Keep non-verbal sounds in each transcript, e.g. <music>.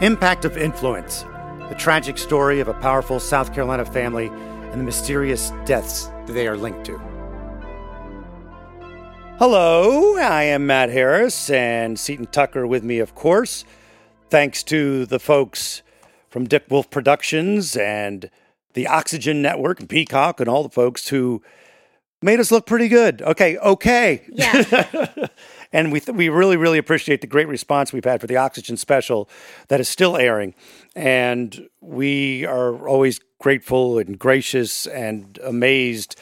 Impact of Influence, the tragic story of a powerful South Carolina family and the mysterious deaths that they are linked to. Hello, I am Matt Harris and Seaton Tucker with me, of course. Thanks to the folks from Dick Wolf Productions and the Oxygen Network and Peacock and all the folks who made us look pretty good. Okay, okay. Yeah. <laughs> and we, th- we really, really appreciate the great response we've had for the Oxygen special that is still airing. And we are always grateful and gracious and amazed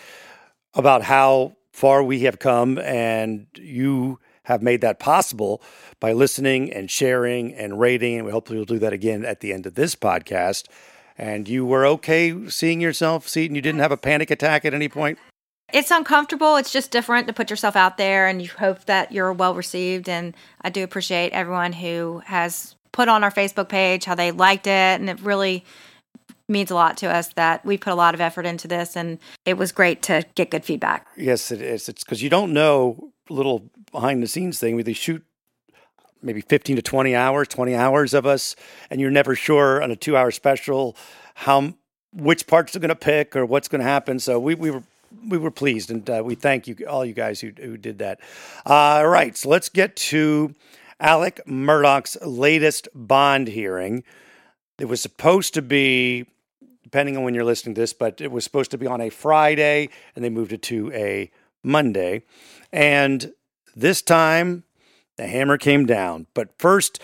about how far we have come, and you have made that possible by listening and sharing and rating. And we hope you'll do that again at the end of this podcast. And you were okay seeing yourself, Seaton? You didn't have a panic attack at any point? It's uncomfortable. It's just different to put yourself out there and you hope that you're well received. And I do appreciate everyone who has put on our Facebook page how they liked it. And it really means a lot to us that we put a lot of effort into this and it was great to get good feedback. Yes, it is. It's because you don't know little behind the scenes thing. We shoot maybe 15 to 20 hours, 20 hours of us, and you're never sure on a two hour special how which parts are going to pick or what's going to happen. So we, we were we were pleased, and uh, we thank you all you guys who who did that. Uh, all right, so let's get to Alec Murdaugh's latest bond hearing. It was supposed to be depending on when you're listening to this, but it was supposed to be on a Friday and they moved it to a Monday. And this time the hammer came down. But first,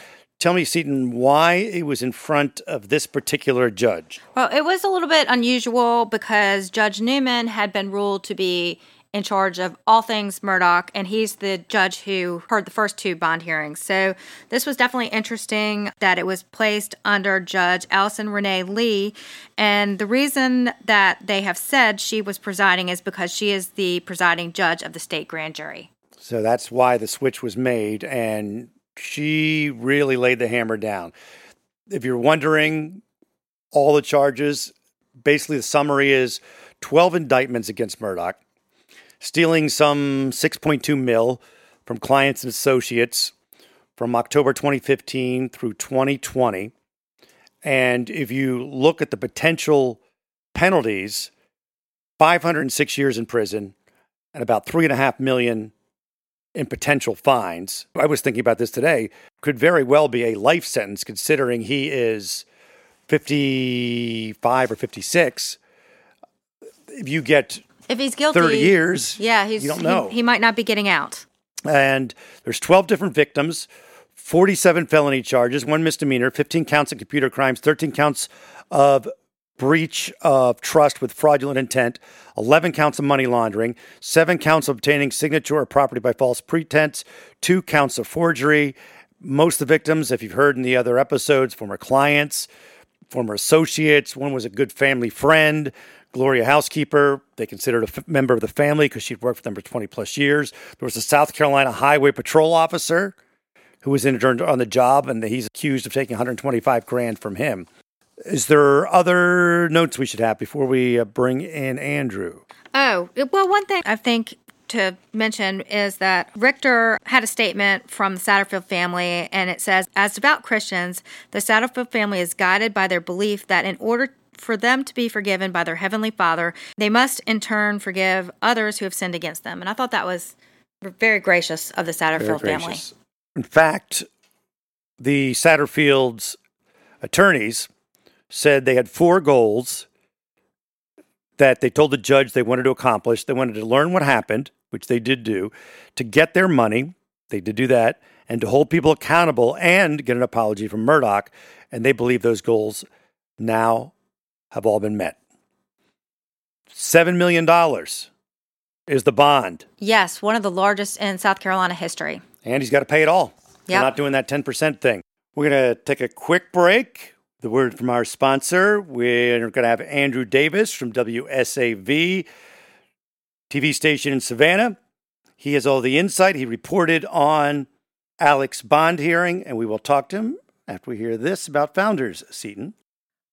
tell me, Seaton, why it was in front of this particular judge. Well, it was a little bit unusual because Judge Newman had been ruled to be in charge of all things Murdaugh, and he's the judge who heard the first two bond hearings. So this was definitely interesting that it was placed under Judge Allison Renee Lee. And the reason that they have said she was presiding is because she is the presiding judge of the state grand jury. So that's why the switch was made, and she really laid the hammer down. If you're wondering, all the charges basically the summary is 12 indictments against Murdaugh stealing some 6.2 mil from clients and associates from October 2015 through 2020. And if you look at the potential penalties, 506 years in prison and about three and a half million in potential fines. I was thinking about this today. Could very well be a life sentence considering he is 55 or 56. If you get If he's guilty, 30 years, yeah, he's you don't he- know. He, might not be getting out. and there's 12 different victims, 47 felony charges, one misdemeanor, 15 counts of computer crimes, 13 counts of breach of trust with fraudulent intent, 11 counts of money laundering, 7 counts of obtaining signature or property by false pretense, 2 counts of forgery. Most of the victims, if you've heard in the other episodes, former clients, former associates. One was a good family friend, Gloria housekeeper. They considered a f- member of the family because she'd worked for them for 20 plus years. There was a South Carolina Highway Patrol officer who was interned on the job, and he's accused of taking 125 grand from him. Is there other notes we should have before we uh, bring in Andrew? Oh, well, one thing I think to mention is that Richter had a statement from the Satterfield family, and it says, as devout Christians, the Satterfield family is guided by their belief that in order for them to be forgiven by their Heavenly Father, they must in turn forgive others who have sinned against them. And I thought that was very gracious of the Satterfield family. In fact, the Satterfield's attorneys said they had four goals that they told the judge they wanted to accomplish. They wanted to learn what happened, which they did do, to get their money, they did do that, and to hold people accountable and get an apology from Murdaugh. And they believe those goals now have all been met. $7 million is the bond. Yes, one of the largest in South Carolina history. and he's got to pay it all. They're not doing that 10% thing. We're going to take a quick break. The word from our sponsor. We're going to have Andrew Davis from WSAV TV station in Savannah. He has all the insight. He reported on Alex Bond hearing, and we will talk to him after we hear this about Founders, Seaton.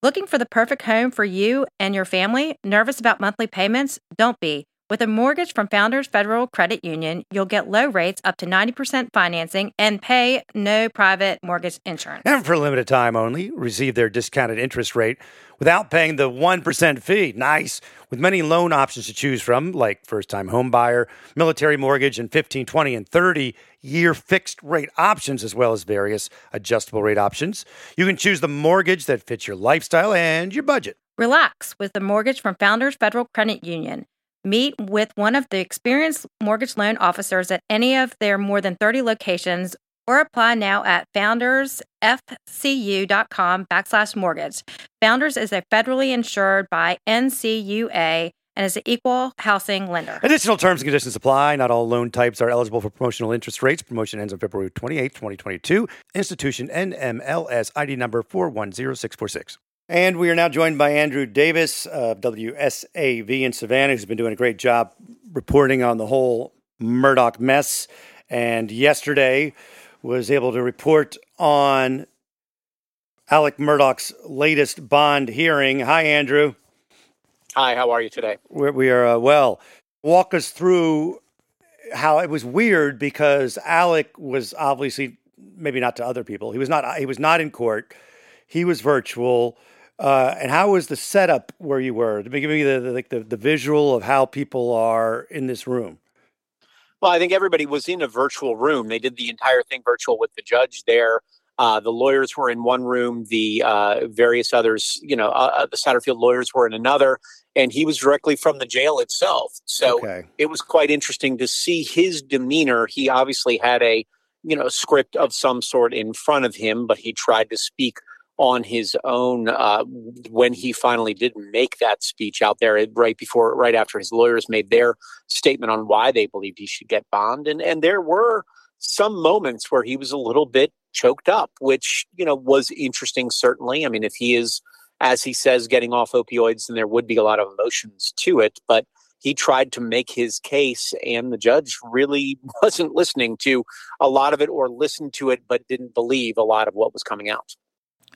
Looking for the perfect home for you and your family? Nervous about monthly payments? Don't be. With a mortgage from Founders Federal Credit Union, you'll get low rates up to 90% financing and pay no private mortgage insurance. And for a limited time only, receive their discounted interest rate without paying the 1% fee. Nice. With many loan options to choose from, like first time home buyer, military mortgage, and 15, 20, and 30 year fixed rate options, as well as various adjustable rate options. You can choose the mortgage that fits your lifestyle and your budget. Relax with the mortgage from Founders Federal Credit Union. Meet with one of the experienced mortgage loan officers at any of their more than 30 locations or apply now at foundersfcu.com backslash mortgage. Founders is a federally insured by NCUA and is an equal housing lender. Additional terms and conditions apply. Not all loan types are eligible for promotional interest rates. Promotion ends on February 28, 2022. Institution NMLS ID number 410646. And we are now joined by Andrew Davis of WSAV in Savannah, who's been doing a great job reporting on the whole Murdaugh mess. And yesterday was able to report on Alec Murdaugh's latest bond hearing. Hi, Andrew. Hi, how are you today? We're, we are uh, well. Walk us through how it was weird because Alec was obviously maybe not to other people. He was not. He was not in court. He was virtual uh, and how was the setup where you were? Give me the, the, like the, the visual of how people are in this room. Well, I think everybody was in a virtual room. They did the entire thing virtual with the judge there. Uh, the lawyers were in one room. The uh, various others, you know, uh, uh the Satterfield lawyers were in another, and he was directly from the jail itself. So okay. it was quite interesting to see his demeanor. He obviously had a, you know, script of some sort in front of him, but he tried to speak on his own uh, when he finally did make that speech out there right before, right after his lawyers made their statement on why they believed he should get bond. And, and there were some moments where he was a little bit choked up, which, you know, was interesting, certainly. I mean, if he is, as he says, getting off opioids, then there would be a lot of emotions to it. But he tried to make his case, and the judge really <laughs> wasn't listening to a lot of it or listened to it, but didn't believe a lot of what was coming out.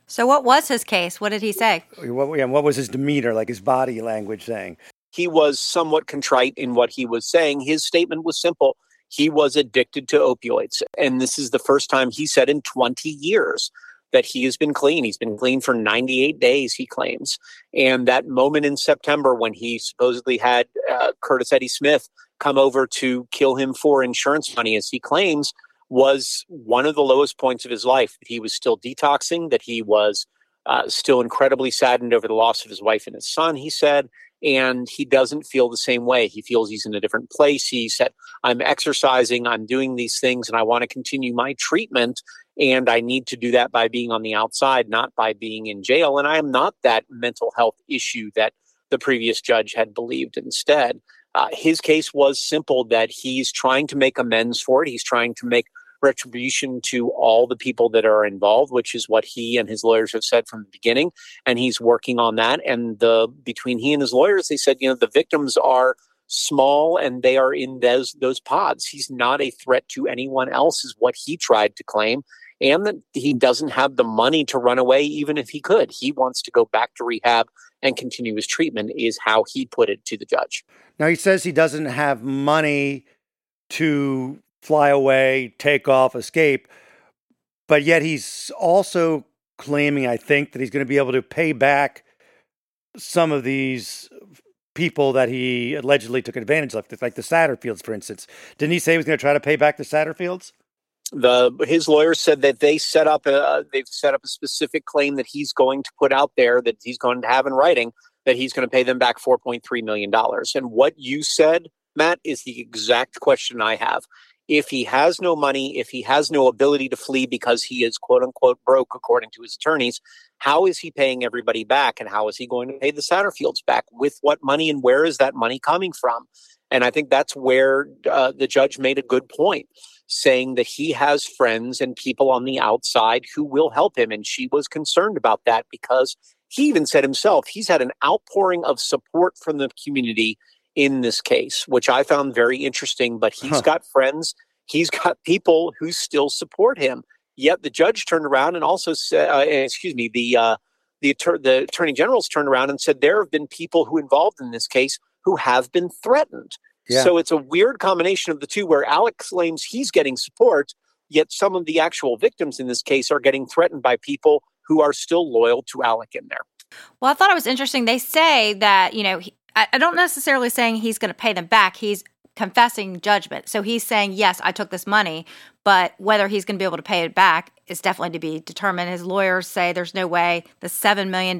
So, what was his case? What did he say? What, yeah, what was his demeanor, like his body language saying? He was somewhat contrite in what he was saying. His statement was simple. He was addicted to opioids. And this is the first time he said in 20 years that he has been clean. He's been clean for 98 days, he claims. And that moment in September when he supposedly had uh, Curtis Eddie Smith come over to kill him for insurance money, as he claims, was one of the lowest points of his life. He was still detoxing, that he was uh, still incredibly saddened over the loss of his wife and his son, he said. And he doesn't feel the same way. He feels he's in a different place. He said, I'm exercising, I'm doing these things, and I want to continue my treatment. And I need to do that by being on the outside, not by being in jail. And I am not that mental health issue that the previous judge had believed instead. Uh, his case was simple that he's trying to make amends for it. He's trying to make retribution to all the people that are involved, which is what he and his lawyers have said from the beginning. And he's working on that. And the between he and his lawyers, they said, you know, the victims are small and they are in those those pods. He's not a threat to anyone else, is what he tried to claim. And that he doesn't have the money to run away, even if he could. He wants to go back to rehab and continue his treatment, is how he put it to the judge. Now, he says he doesn't have money to fly away, take off, escape, but yet he's also claiming, I think, that he's going to be able to pay back some of these people that he allegedly took advantage of, like the Satterfields, for instance. Didn't he say he was going to try to pay back the Satterfields? The his lawyer said that they set up a they've set up a specific claim that he's going to put out there that he's going to have in writing that he's going to pay them back $4.3 million. And what you said, Matt, is the exact question I have. If he has no money, if he has no ability to flee because he is quote unquote broke, according to his attorneys, how is he paying everybody back? And how is he going to pay the Satterfields back? With what money and where is that money coming from? And I think that's where uh, the judge made a good point, saying that he has friends and people on the outside who will help him. And she was concerned about that because he even said himself he's had an outpouring of support from the community in this case, which I found very interesting. But he's huh. got friends, he's got people who still support him. Yet the judge turned around and also said, uh, excuse me, the uh, the, the attorney general's turned around and said there have been people who involved in this case who have been threatened. Yeah. So it's a weird combination of the two where Alex claims he's getting support, yet some of the actual victims in this case are getting threatened by people who are still loyal to Alec in there. Well, I thought it was interesting. They say that, you know, he, I, I don't necessarily saying he's going to pay them back. He's confessing judgment. So he's saying, yes, I took this money, but whether he's going to be able to pay it back is definitely to be determined. His lawyers say there's no way the $7 million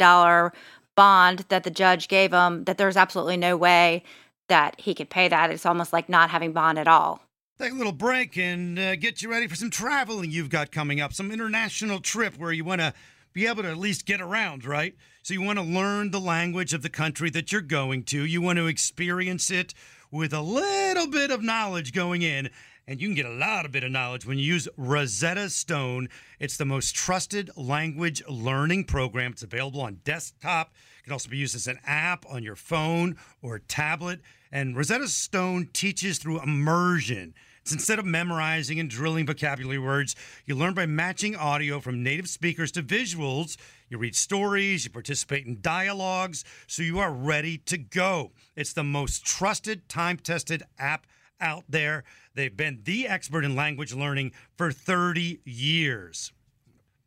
bond that the judge gave him, that there's absolutely no way that he could pay that. It's almost like not having bond at all. Take a little break and uh, get you ready for some traveling you've got coming up, some international trip where you want to be able to at least get around, right? So you want to learn the language of the country that you're going to. You want to experience it with a little bit of knowledge going in. And you can get a lot of bit of knowledge when you use Rosetta Stone. It's the most trusted language learning program. It's available on desktop. It can also be used as an app on your phone or tablet. And Rosetta Stone teaches through immersion. It's instead of memorizing and drilling vocabulary words, you learn by matching audio from native speakers to visuals. You read stories, you participate in dialogues, so you are ready to go. It's the most trusted, time tested app out there. They've been the expert in language learning for 30 years.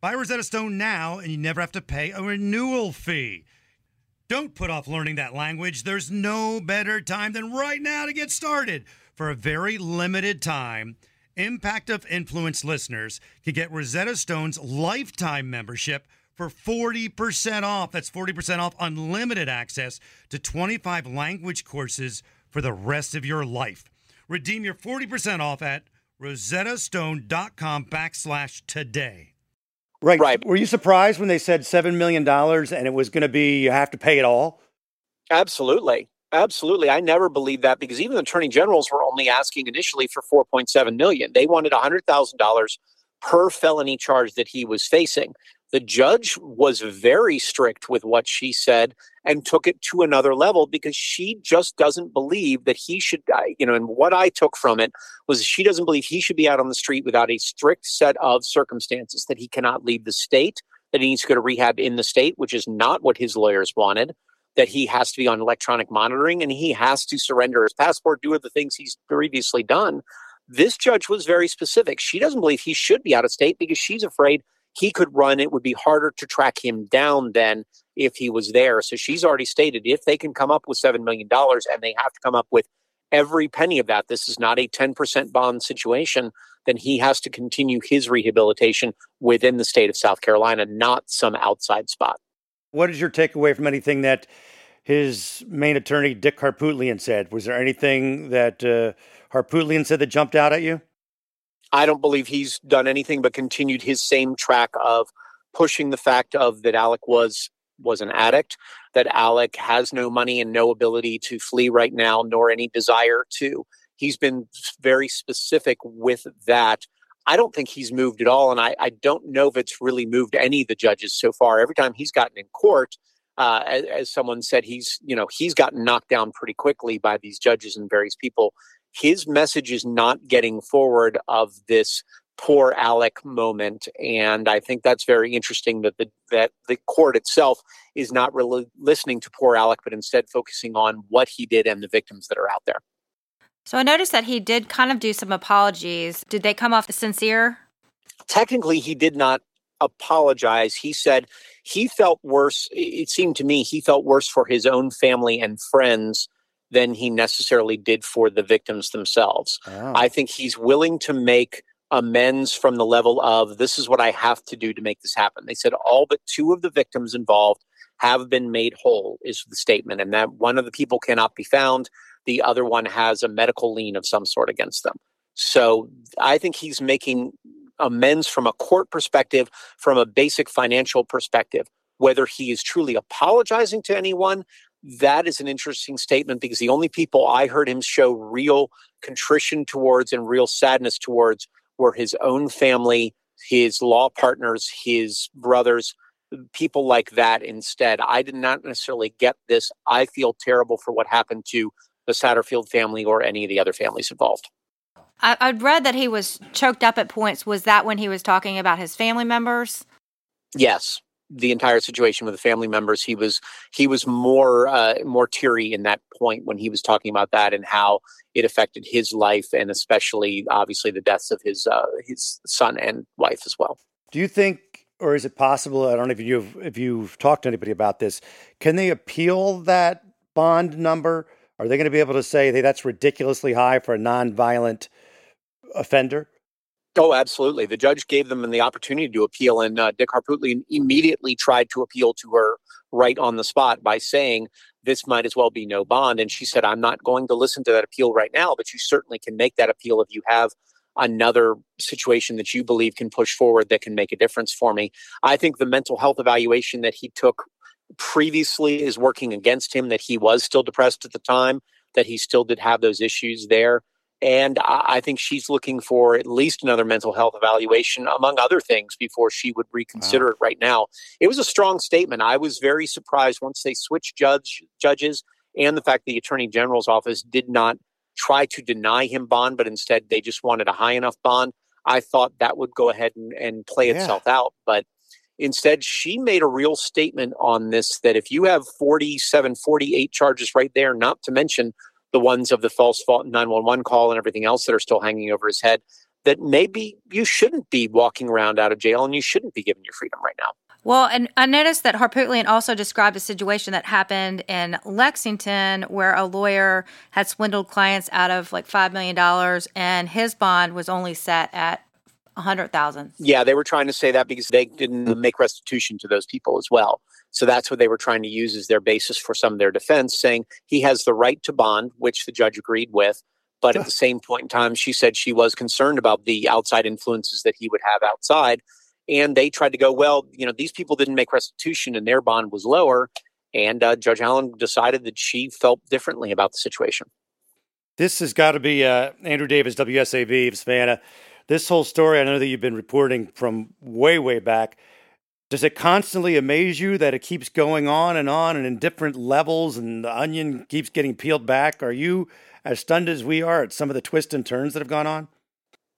Buy Rosetta Stone now, and you never have to pay a renewal fee. Don't put off learning that language. There's no better time than right now to get started for a very limited time, Impact of Influence listeners can get Rosetta Stone's lifetime membership for 40% off. That's 40% off unlimited access to 25 language courses for the rest of your life. Redeem your 40% off at rosettastone.com backslash today. Right. Right. Were you surprised when they said $7 million and it was going to be, you have to pay it all? Absolutely. Absolutely. I never believed that because even the attorney generals were only asking initially for 4.7 million. They wanted $100,000 per felony charge that he was facing. The judge was very strict with what she said and took it to another level because she just doesn't believe that he should, you know, and what I took from it was she doesn't believe he should be out on the street without a strict set of circumstances that he cannot leave the state, that he needs to go to rehab in the state, which is not what his lawyers wanted that he has to be on electronic monitoring and he has to surrender his passport, do the things he's previously done. This judge was very specific. She doesn't believe he should be out of state because she's afraid he could run. It would be harder to track him down than if he was there. So she's already stated if they can come up with $7 million and they have to come up with every penny of that, this is not a 10% bond situation, then he has to continue his rehabilitation within the state of South Carolina, not some outside spot. What is your takeaway from anything that his main attorney, Dick Harpootlian, said? Was there anything that uh, Harpootlian said that jumped out at you? I don't believe he's done anything but continued his same track of pushing the fact of that Alec was was an addict, that Alec has no money and no ability to flee right now, nor any desire to. He's been very specific with that I don't think he's moved at all. And I, I don't know if it's really moved any of the judges so far. Every time he's gotten in court, uh, as, as, someone said, he's you know he's gotten knocked down pretty quickly by these judges and various people. His message is not getting forward of this poor Alec moment, and I think that's very interesting that the that the court itself is not really listening to poor Alec, but instead focusing on what he did and the victims that are out there. So I noticed that he did kind of do some apologies. Did they come off sincere? Technically, he did not apologize. He said he felt worse. It seemed to me he felt worse for his own family and friends than he necessarily did for the victims themselves. Oh. I think he's willing to make amends from the level of this is what I have to do to make this happen. They said all but two of the victims involved have been made whole, is the statement, and that one of the people cannot be found the other one has a medical lien of some sort against them. So I think he's making amends from a court perspective, from a basic financial perspective. Whether he is truly apologizing to anyone, that is an interesting statement because the only people I heard him show real contrition towards and real sadness towards were his own family, his law partners, his brothers, people like that instead. I did not necessarily get this. I feel terrible for what happened to the Satterfield family or any of the other families involved. I, I'd read that he was choked up at points. Was that when he was talking about his family members? Yes. the entire situation with the family members. He was he was more uh, more teary in that point when he was talking about that and how it affected his life and especially obviously the deaths of his uh, his son and wife as well. Do you think, or is it possible? I don't know if you've if you've talked to anybody about this. Can they appeal that bond number? Are they going to be able to say, "Hey, that's ridiculously high for a non-violent offender"? Oh, absolutely. The judge gave them the opportunity to appeal, and uh, Dick Harpootlian immediately tried to appeal to her right on the spot by saying, This might as well be no bond. And she said, I'm not going to listen to that appeal right now, but you certainly can make that appeal if you have another situation that you believe can push forward that can make a difference for me. I think the mental health evaluation that he took previously is working against him, that he was still depressed at the time, that he still did have those issues there. And I think she's looking for at least another mental health evaluation, among other things, before she would reconsider wow. it right now. It was a strong statement. I was very surprised once they switched judge judges and the fact the attorney general's office did not try to deny him bond, but instead they just wanted a high enough bond. I thought that would go ahead and, and play yeah. itself out. But instead, she made a real statement on this that if you have 47, 48 charges right there, not to mention the ones of the false 911 call and everything else that are still hanging over his head, that maybe you shouldn't be walking around out of jail and you shouldn't be given your freedom right now. Well, and I noticed that Harpootlian also described a situation that happened in Lexington where a lawyer had swindled clients out of like $5 million and his bond was only set at a hundred thousand. Yeah, they were trying to say that because they didn't make restitution to those people as well. So that's what they were trying to use as their basis for some of their defense, saying he has the right to bond, which the judge agreed with. But at the same point in time, she said she was concerned about the outside influences that he would have outside. And they tried to go, well, you know, these people didn't make restitution and their bond was lower. And uh, Judge Allen decided that she felt differently about the situation. This has got to be uh, Andrew Davis, WSAV of Savannah. This whole story, I know that you've been reporting from way, way back. Does it constantly amaze you that it keeps going on and on and in different levels and the onion keeps getting peeled back? Are you as stunned as we are at some of the twists and turns that have gone on?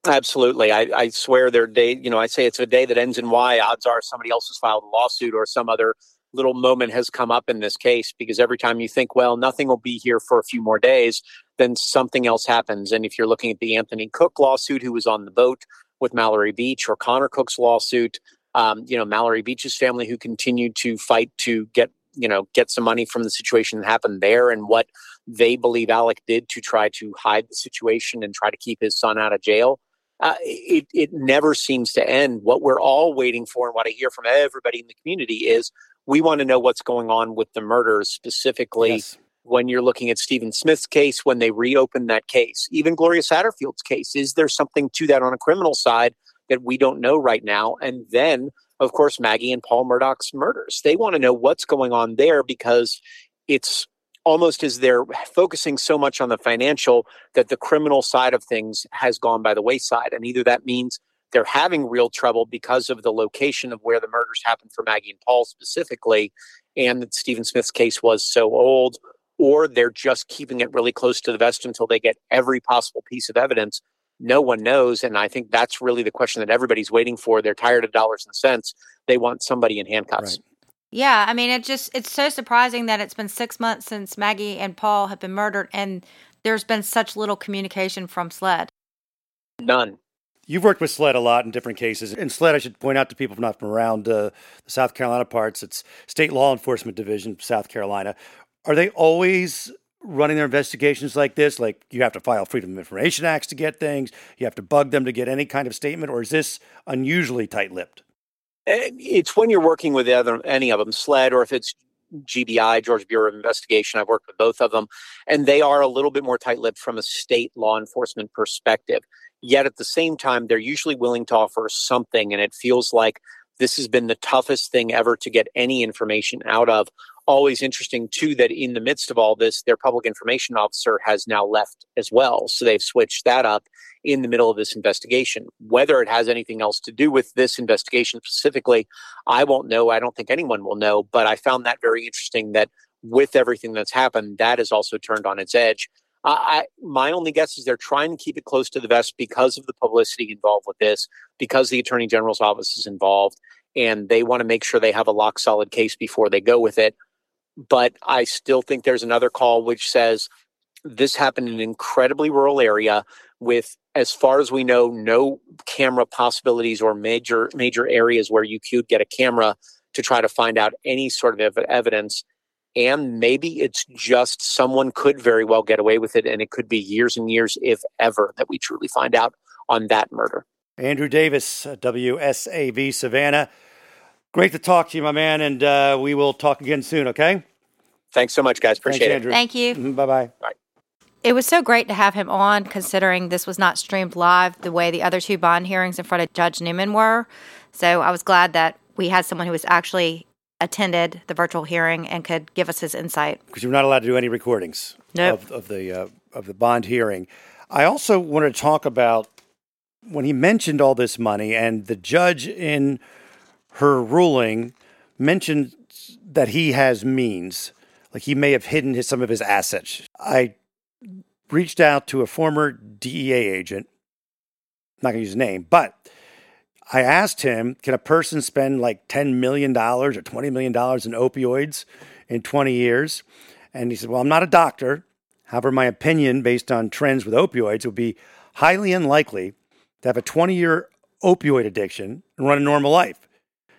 Absolutely. I, I swear their day, you know, I say it's a day that ends in Y. Odds are somebody else has filed a lawsuit or some other little moment has come up in this case because every time you think, well, nothing will be here for a few more days, then something else happens. And if you're looking at the Anthony Cook lawsuit, who was on the boat with Mallory Beach, or Connor Cook's lawsuit, um, you know, Mallory Beach's family who continued to fight to get, you know, get some money from the situation that happened there and what they believe Alec did to try to hide the situation and try to keep his son out of jail. Uh, it, it never seems to end. What we're all waiting for and what I hear from everybody in the community is we want to know what's going on with the murders, specifically yes. When you're looking at Stephen Smith's case, when they reopen that case, even Gloria Satterfield's case. Is there something to that on a criminal side that we don't know right now. And then, of course, Maggie and Paul Murdaugh's murders. They want to know what's going on there because it's almost as they're focusing so much on the financial that the criminal side of things has gone by the wayside. And either that means they're having real trouble because of the location of where the murders happened for Maggie and Paul specifically, and that Stephen Smith's case was so old, or they're just keeping it really close to the vest until they get every possible piece of evidence no one knows. And I think that's really the question that everybody's waiting for. They're tired of dollars and cents. They want somebody in handcuffs. Right. Yeah, I mean, it just it's so surprising that it's been six months since Maggie and Paul have been murdered, and there's been such little communication from SLED. None. You've worked with SLED a lot in different cases. And SLED, I should point out to people not from around uh, the South Carolina parts, it's State Law Enforcement Division, South Carolina. Are they always running their investigations like this? Like you have to file Freedom of Information Acts to get things, you have to bug them to get any kind of statement, or is this unusually tight lipped? Eh, it's when you're working with any of them, SLED, or if it's GBI, Georgia Bureau of Investigation. I've worked with both of them, and they are a little bit more tight lipped from a state law enforcement perspective. Yet at the same time, they're usually willing to offer something, and it feels like this has been the toughest thing ever to get any information out of. Always interesting too that in the midst of all this their public information officer has now left as well. So they've switched that up in the middle of this investigation. Whether it has anything else to do with this investigation specifically i won't know. I don't think anyone will know. But i found that very interesting that with everything that's happened that has also turned on its edge I, my only guess is they're trying to keep it close to the vest because of the publicity involved with this, because the attorney general's office is involved, and they want to make sure they have a lock solid case before they go with it. But I still think there's another call which says this happened in an incredibly rural area with as far as we know no camera possibilities or major major areas where you could get a camera to try to find out any sort of ev- evidence and maybe it's just someone could very well get away with it and it could be years and years if ever that we truly find out on that murder andrew davis wsav savannah great to talk to you my man and uh, we will talk again soon okay thanks so much guys appreciate Thanks, it Andrew. Thank you. Mhm, bye-bye Bye. It was so great to have him on, considering this was not streamed live the way the other two bond hearings in front of Judge Newman were. So I was glad that we had someone who was actually attended the virtual hearing and could give us his insight. because you're not allowed to do any recordings Nope. of, of the uh, of the bond hearing. I also wanted to talk about when he mentioned all this money, and the judge in her ruling mentioned that he has means, like he may have hidden his, some of his assets. I reached out to a former DEA agent, not going to use his name, but I asked him, can a person spend like $10 million or $20 million in opioids in 20 years? And he said, well, I'm not a doctor. However, my opinion based on trends with opioids would be highly unlikely to have a 20 year opioid addiction and run a normal life.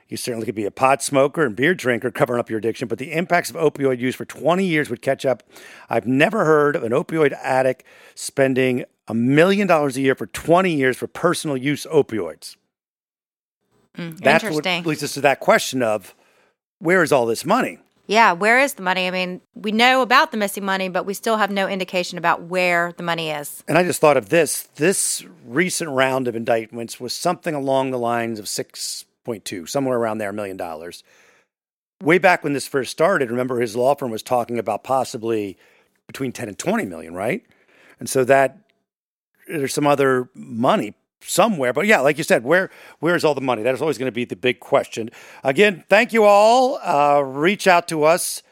You certainly could be a pot smoker and beer drinker covering up your addiction, but the impacts of opioid use for 20 years would catch up. I've never heard of an opioid addict spending a million dollars a year for 20 years for personal use opioids. Mm, That's Interesting. what leads us to that question of where is all this money? yeah, where is the money? I mean, we know about the missing money, but we still have no indication about where the money is. And I just thought of this. This recent round of indictments was something along the lines of 6.2, somewhere around there, a million dollars. Way back when this first started, remember his law firm was talking about possibly between 10 and 20 million, right? And so that there's some other money somewhere. But yeah, like you said, where where's all the money? That is always going to be the big question. Again, thank you all. Uh, reach out to us.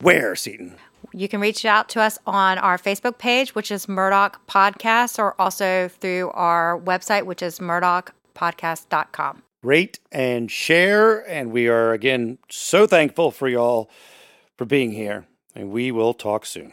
Where, Seaton? You can reach out to us on our Facebook page, which is Murdaugh Podcast, or also through our website, which is murdaughpodcast.com. rate and share. And we are again so thankful for y'all for being here. And we will talk soon.